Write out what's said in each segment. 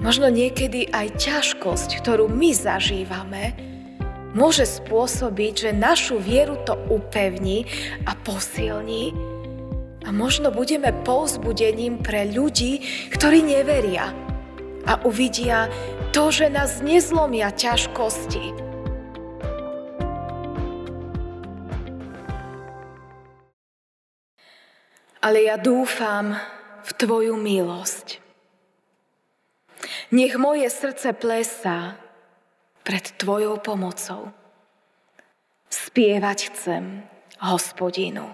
Možno niekedy aj ťažkosť, ktorú my zažívame, môže spôsobiť, že našu vieru to upevní a posilní a možno budeme povzbudením pre ľudí, ktorí neveria a uvidia to, že nás nezlomia ťažkosti. Ale ja dúfam v Tvoju milosť. Nech moje srdce plesá pred Tvojou pomocou. Spievať chcem hospodinu,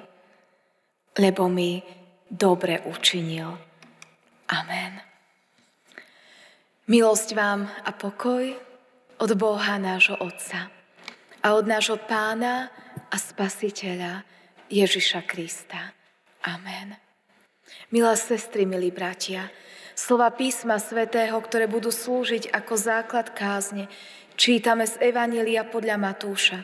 lebo mi dobre učinil. Amen. Milosť vám a pokoj od Boha nášho Otca a od nášho Pána a Spasiteľa Ježiša Krista. Amen. Milé sestry, milí bratia, slova písma svätého, ktoré budú slúžiť ako základ kázne, čítame z Evanília podľa Matúša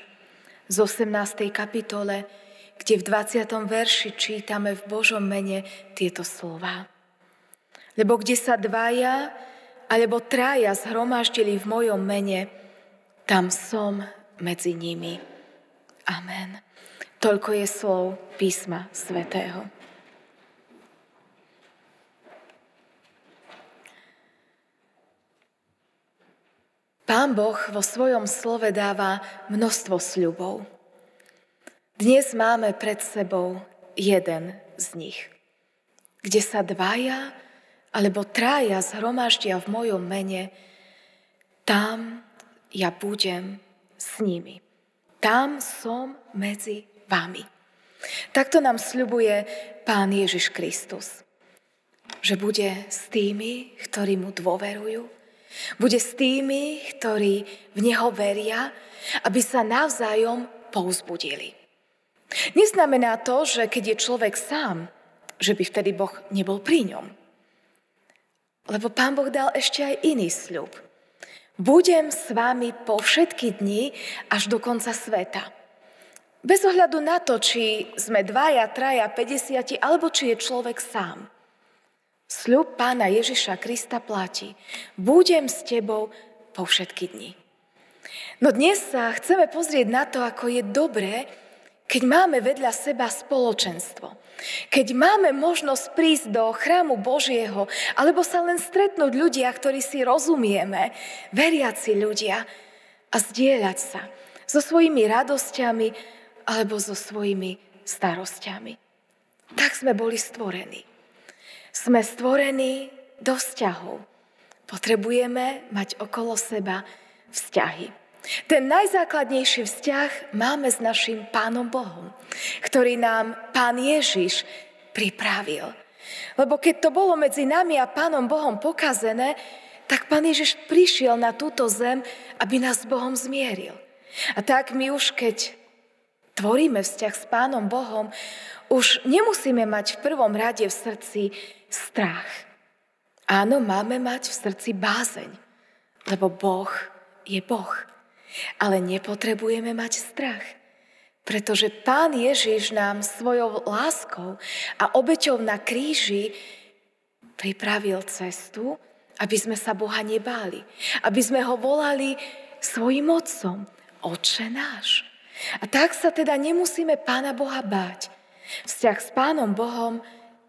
z 18. kapitole, kde v 20. verši čítame v Božom mene tieto slova. Lebo kde sa dvaja alebo traja zhromaždili v mojom mene, tam som medzi nimi. Amen. Toľko je slov písma svätého. Pán Boh vo svojom slove dáva množstvo sľubov. Dnes máme pred sebou jeden z nich, kde sa dvaja alebo trája zhromaždia v mojom mene, tam ja budem s nimi. Tam som medzi vami. Takto nám sľubuje Pán Ježiš Kristus, že bude s tými, ktorí mu dôverujú, bude s tými, ktorí v Neho veria, aby sa navzájom povzbudili. Neznamená to, že keď je človek sám, že by vtedy Boh nebol pri ňom. Lebo Pán Boh dal ešte aj iný sľub. Budem s vami po všetky dni až do konca sveta. Bez ohľadu na to, či sme dvaja, traja, 50 alebo či je človek sám. Sľub pána Ježiša Krista platí. Budem s tebou po všetky dni. No dnes sa chceme pozrieť na to, ako je dobré, keď máme vedľa seba spoločenstvo. Keď máme možnosť prísť do chrámu Božieho, alebo sa len stretnúť ľudia, ktorí si rozumieme, veriaci ľudia a zdieľať sa so svojimi radosťami alebo so svojimi starostiami. Tak sme boli stvorení. Sme stvorení do vzťahov. Potrebujeme mať okolo seba vzťahy. Ten najzákladnejší vzťah máme s našim Pánom Bohom, ktorý nám Pán Ježiš pripravil. Lebo keď to bolo medzi nami a Pánom Bohom pokazené, tak Pán Ježiš prišiel na túto zem, aby nás s Bohom zmieril. A tak my už keď tvoríme vzťah s Pánom Bohom, už nemusíme mať v prvom rade v srdci strach. Áno, máme mať v srdci bázeň, lebo Boh je Boh. Ale nepotrebujeme mať strach, pretože Pán Ježiš nám svojou láskou a obeťou na kríži pripravil cestu, aby sme sa Boha nebáli, aby sme ho volali svojim otcom, Otče náš. A tak sa teda nemusíme Pána Boha báť, Vzťah s Pánom Bohom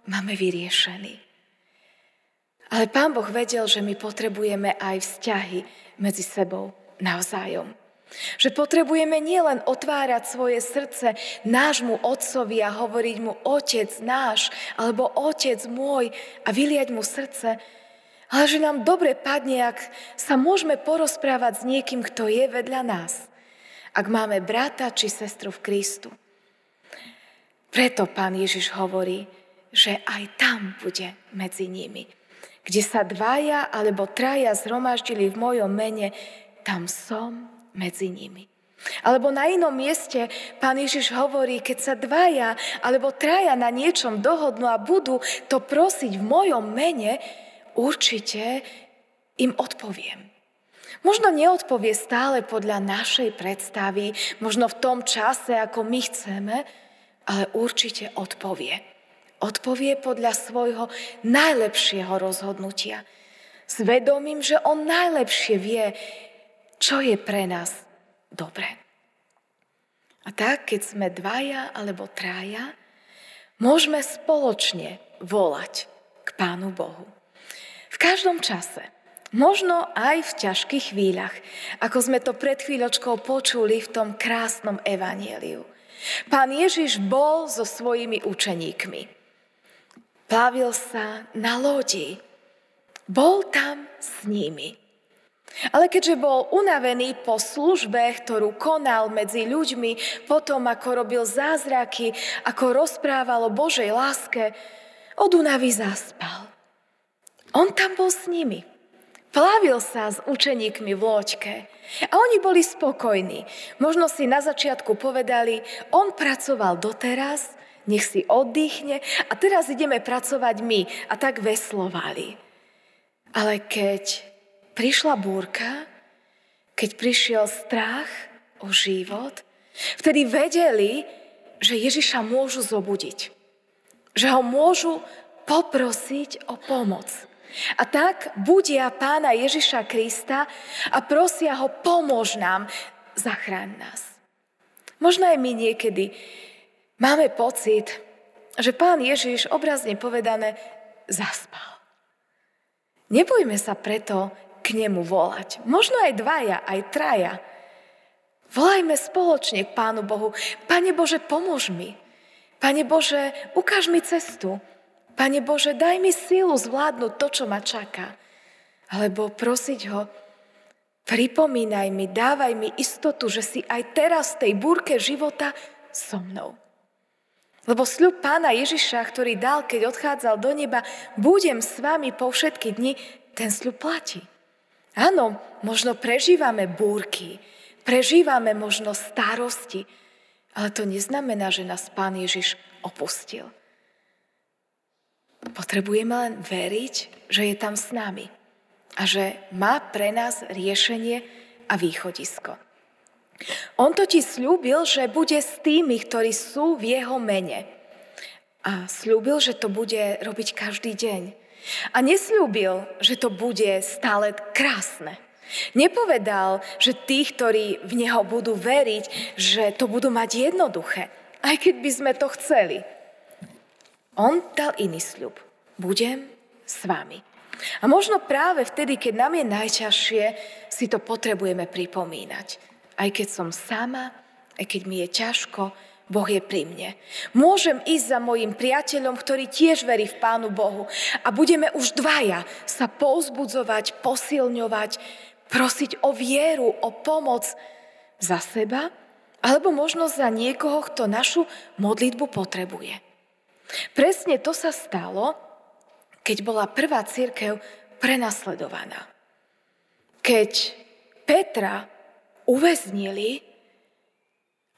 máme vyriešený. Ale Pán Boh vedel, že my potrebujeme aj vzťahy medzi sebou navzájom. Že potrebujeme nielen otvárať svoje srdce nášmu otcovi a hovoriť mu otec náš alebo otec môj a vyliať mu srdce, ale že nám dobre padne, ak sa môžeme porozprávať s niekým, kto je vedľa nás. Ak máme brata či sestru v Kristu. Preto pán Ježiš hovorí, že aj tam bude medzi nimi. Kde sa dvaja alebo traja zhromaždili v mojom mene, tam som medzi nimi. Alebo na inom mieste pán Ježiš hovorí, keď sa dvaja alebo traja na niečom dohodnú a budú to prosiť v mojom mene, určite im odpoviem. Možno neodpovie stále podľa našej predstavy, možno v tom čase, ako my chceme, ale určite odpovie. Odpovie podľa svojho najlepšieho rozhodnutia. Svedomím, že On najlepšie vie, čo je pre nás dobré. A tak, keď sme dvaja alebo trája, môžeme spoločne volať k Pánu Bohu. V každom čase, možno aj v ťažkých chvíľach, ako sme to pred chvíľočkou počuli v tom krásnom evanieliu. Pán Ježiš bol so svojimi učeníkmi. Plavil sa na lodi. Bol tam s nimi. Ale keďže bol unavený po službe, ktorú konal medzi ľuďmi, potom ako robil zázraky, ako rozprával o Božej láske, od únavy zaspal. On tam bol s nimi. Plavil sa s učeníkmi v loďke a oni boli spokojní. Možno si na začiatku povedali, on pracoval doteraz, nech si oddychne a teraz ideme pracovať my a tak veslovali. Ale keď prišla búrka, keď prišiel strach o život, vtedy vedeli, že Ježiša môžu zobudiť. Že ho môžu poprosiť o pomoc. A tak budia pána Ježiša Krista a prosia ho, pomôž nám, zachráň nás. Možno aj my niekedy máme pocit, že pán Ježiš, obrazne povedané, zaspal. Nebojme sa preto k nemu volať. Možno aj dvaja, aj traja. Volajme spoločne k Pánu Bohu. Pane Bože, pomôž mi. Pane Bože, ukáž mi cestu. Pane Bože, daj mi sílu zvládnuť to, čo ma čaká. Alebo prosiť ho, pripomínaj mi, dávaj mi istotu, že si aj teraz v tej búrke života so mnou. Lebo sľub pána Ježiša, ktorý dal, keď odchádzal do neba, budem s vami po všetky dni, ten sľub platí. Áno, možno prežívame búrky, prežívame možno starosti, ale to neznamená, že nás Pán Ježiš opustil. Potrebujeme len veriť, že je tam s nami a že má pre nás riešenie a východisko. On totiž slúbil, že bude s tými, ktorí sú v jeho mene. A slúbil, že to bude robiť každý deň. A nesľúbil, že to bude stále krásne. Nepovedal, že tí, ktorí v Neho budú veriť, že to budú mať jednoduché, aj keď by sme to chceli. On dal iný sľub. Budem s vami. A možno práve vtedy, keď nám je najťažšie, si to potrebujeme pripomínať. Aj keď som sama, aj keď mi je ťažko, Boh je pri mne. Môžem ísť za mojim priateľom, ktorý tiež verí v Pánu Bohu a budeme už dvaja sa pouzbudzovať, posilňovať, prosiť o vieru, o pomoc za seba alebo možno za niekoho, kto našu modlitbu potrebuje. Presne to sa stalo, keď bola prvá církev prenasledovaná. Keď Petra uväznili,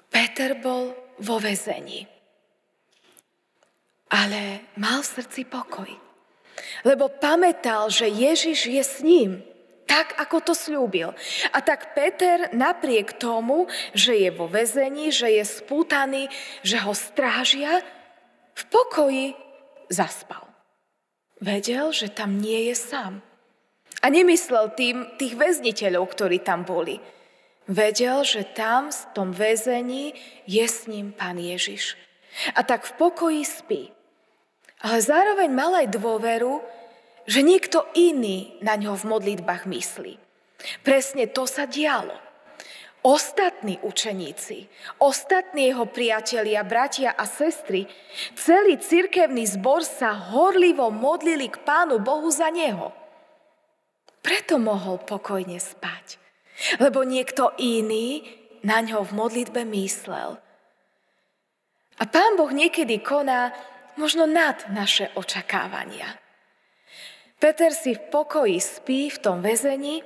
Peter bol vo vezení. Ale mal v srdci pokoj. Lebo pamätal, že Ježiš je s ním, tak ako to slúbil. A tak Peter napriek tomu, že je vo vezení, že je spútaný, že ho strážia, v pokoji zaspal. Vedel, že tam nie je sám. A nemyslel tým tých väzniteľov, ktorí tam boli. Vedel, že tam, v tom väzení, je s ním Pán Ježiš. A tak v pokoji spí. Ale zároveň mal aj dôveru, že niekto iný na ňo v modlitbách myslí. Presne to sa dialo. Ostatní učeníci, ostatní jeho priatelia, bratia a sestry, celý cirkevný zbor sa horlivo modlili k Pánu Bohu za neho. Preto mohol pokojne spať lebo niekto iný na ňo v modlitbe myslel. A Pán Boh niekedy koná možno nad naše očakávania. Peter si v pokoji spí v tom väzení,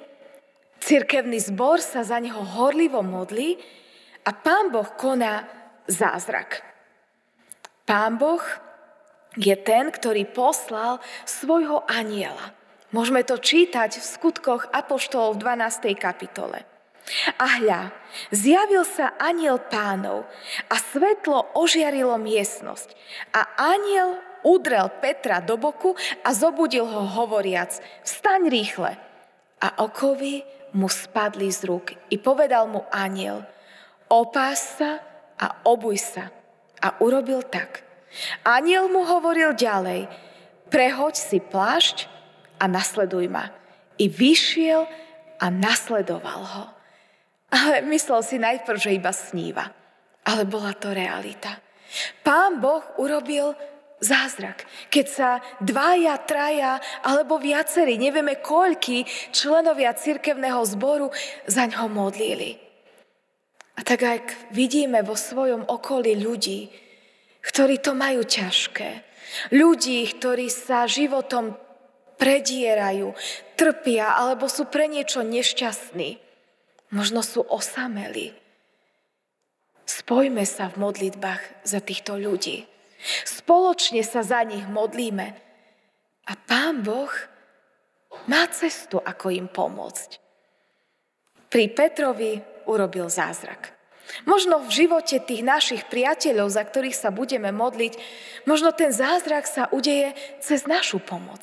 cirkevný zbor sa za neho horlivo modlí a Pán Boh koná zázrak. Pán Boh je ten, ktorý poslal svojho aniela – Môžeme to čítať v skutkoch Apoštolov v 12. kapitole. A hľa, zjavil sa aniel pánov a svetlo ožiarilo miestnosť. A aniel udrel Petra do boku a zobudil ho hovoriac, vstaň rýchle. A okovy mu spadli z rúk i povedal mu aniel, opás sa a obuj sa. A urobil tak. Aniel mu hovoril ďalej, prehoď si plášť a nasleduj ma. I vyšiel a nasledoval ho. Ale myslel si najprv, že iba sníva. Ale bola to realita. Pán Boh urobil zázrak. Keď sa dvaja, traja alebo viacerí, nevieme koľky členovia cirkevného zboru za ňo modlili. A tak ak vidíme vo svojom okolí ľudí, ktorí to majú ťažké, ľudí, ktorí sa životom predierajú, trpia alebo sú pre niečo nešťastní, Možno sú osameli. Spojme sa v modlitbách za týchto ľudí. Spoločne sa za nich modlíme. A Pán Boh má cestu, ako im pomôcť. Pri Petrovi urobil zázrak. Možno v živote tých našich priateľov, za ktorých sa budeme modliť, možno ten zázrak sa udeje cez našu pomoc.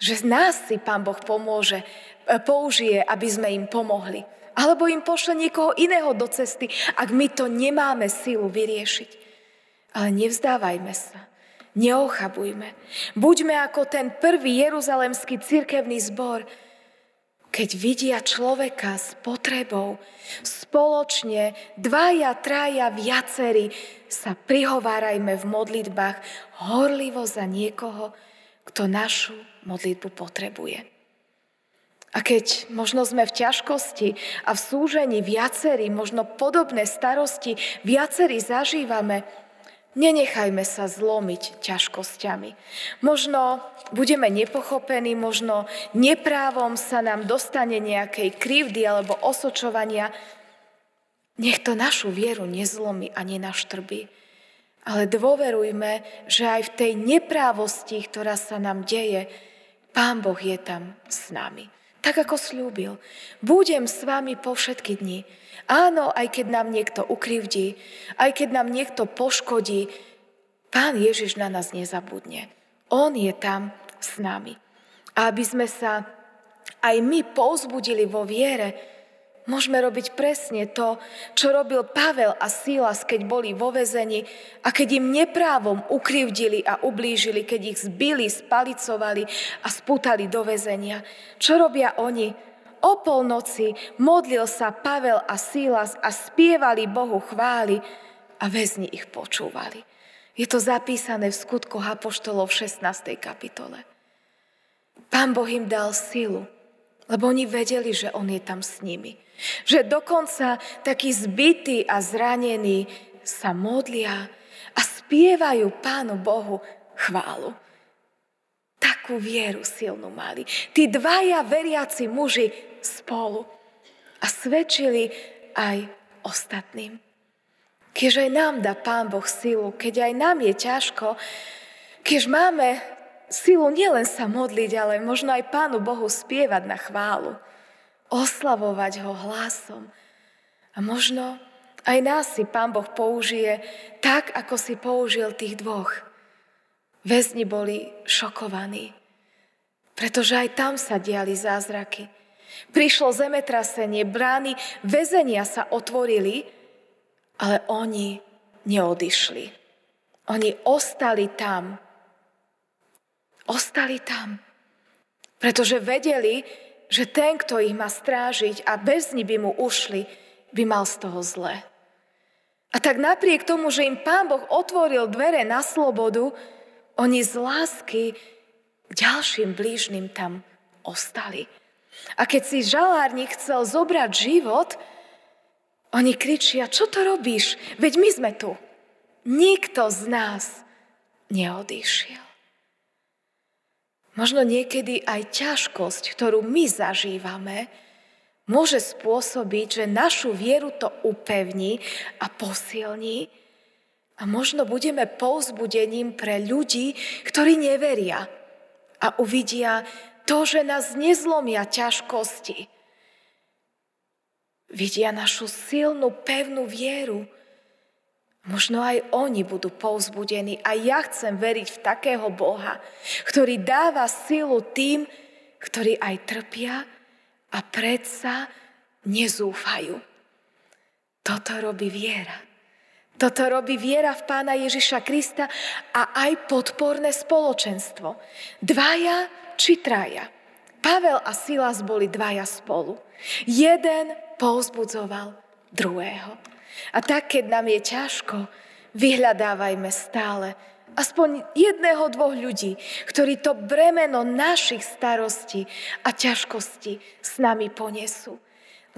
Že z nás si Pán Boh pomôže, e, použije, aby sme im pomohli. Alebo im pošle niekoho iného do cesty, ak my to nemáme sílu vyriešiť. Ale nevzdávajme sa. Neochabujme. Buďme ako ten prvý jeruzalemský cirkevný zbor, keď vidia človeka s potrebou, spoločne, dvaja, traja, viacerí, sa prihovárajme v modlitbách horlivo za niekoho, kto našu modlitbu potrebuje. A keď možno sme v ťažkosti a v súžení viacerí, možno podobné starosti viacerí zažívame, nenechajme sa zlomiť ťažkosťami. Možno budeme nepochopení, možno neprávom sa nám dostane nejakej krivdy alebo osočovania. Nech to našu vieru nezlomí a nenaštrbí. Ale dôverujme, že aj v tej neprávosti, ktorá sa nám deje, Pán Boh je tam s nami. Tak ako slúbil. Budem s vami po všetky dni. Áno, aj keď nám niekto ukrivdí, aj keď nám niekto poškodí, Pán Ježiš na nás nezabudne. On je tam s nami. A aby sme sa aj my povzbudili vo viere, Môžeme robiť presne to, čo robil Pavel a Silas, keď boli vo vezení a keď im neprávom ukrivdili a ublížili, keď ich zbili, spalicovali a spútali do väzenia. Čo robia oni? O polnoci modlil sa Pavel a Silas a spievali Bohu chvály a väzni ich počúvali. Je to zapísané v skutkoch Apoštolov v 16. kapitole. Pán Boh im dal silu, lebo oni vedeli, že On je tam s nimi. Že dokonca takí zbytí a zranení sa modlia a spievajú Pánu Bohu chválu. Takú vieru silnú mali. Tí dvaja veriaci muži spolu a svedčili aj ostatným. Keď aj nám dá Pán Boh silu, keď aj nám je ťažko, keď máme silu nielen sa modliť, ale možno aj Pánu Bohu spievať na chválu oslavovať ho hlasom. A možno aj nás si Pán Boh použije tak, ako si použil tých dvoch. Väzni boli šokovaní, pretože aj tam sa diali zázraky. Prišlo zemetrasenie, brány väzenia sa otvorili, ale oni neodišli. Oni ostali tam. Ostali tam, pretože vedeli, že ten, kto ich má strážiť a bez ní by mu ušli, by mal z toho zle. A tak napriek tomu, že im Pán Boh otvoril dvere na slobodu, oni z lásky k ďalším blížnym tam ostali. A keď si žalárnik chcel zobrať život, oni kričia, čo to robíš? Veď my sme tu. Nikto z nás neodišiel. Možno niekedy aj ťažkosť, ktorú my zažívame, môže spôsobiť, že našu vieru to upevní a posilní a možno budeme povzbudením pre ľudí, ktorí neveria a uvidia to, že nás nezlomia ťažkosti. vidia našu silnú, pevnú vieru. Možno aj oni budú povzbudení. A ja chcem veriť v takého Boha, ktorý dáva silu tým, ktorí aj trpia a predsa nezúfajú. Toto robí viera. Toto robí viera v Pána Ježiša Krista a aj podporné spoločenstvo. Dvaja či traja. Pavel a Silas boli dvaja spolu. Jeden povzbudzoval druhého. A tak, keď nám je ťažko, vyhľadávajme stále aspoň jedného, dvoch ľudí, ktorí to bremeno našich starostí a ťažkostí s nami ponesú.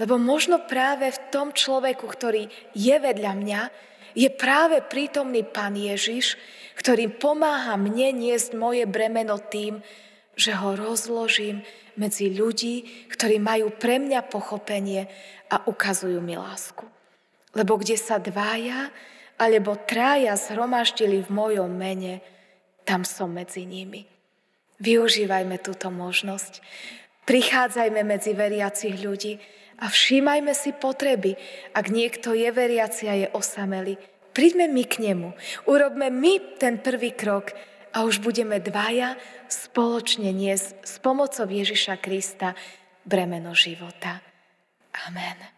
Lebo možno práve v tom človeku, ktorý je vedľa mňa, je práve prítomný Pán Ježiš, ktorý pomáha mne niesť moje bremeno tým, že ho rozložím medzi ľudí, ktorí majú pre mňa pochopenie a ukazujú mi lásku. Lebo kde sa dvaja alebo trája zhromaždili v mojom mene, tam som medzi nimi. Využívajme túto možnosť. Prichádzajme medzi veriacich ľudí, a všímajme si potreby. Ak niekto je veriaci a je osamelý, príďme my k nemu. Urobme my ten prvý krok a už budeme dvaja spoločne niesť s pomocou Ježiša Krista bremeno života. Amen.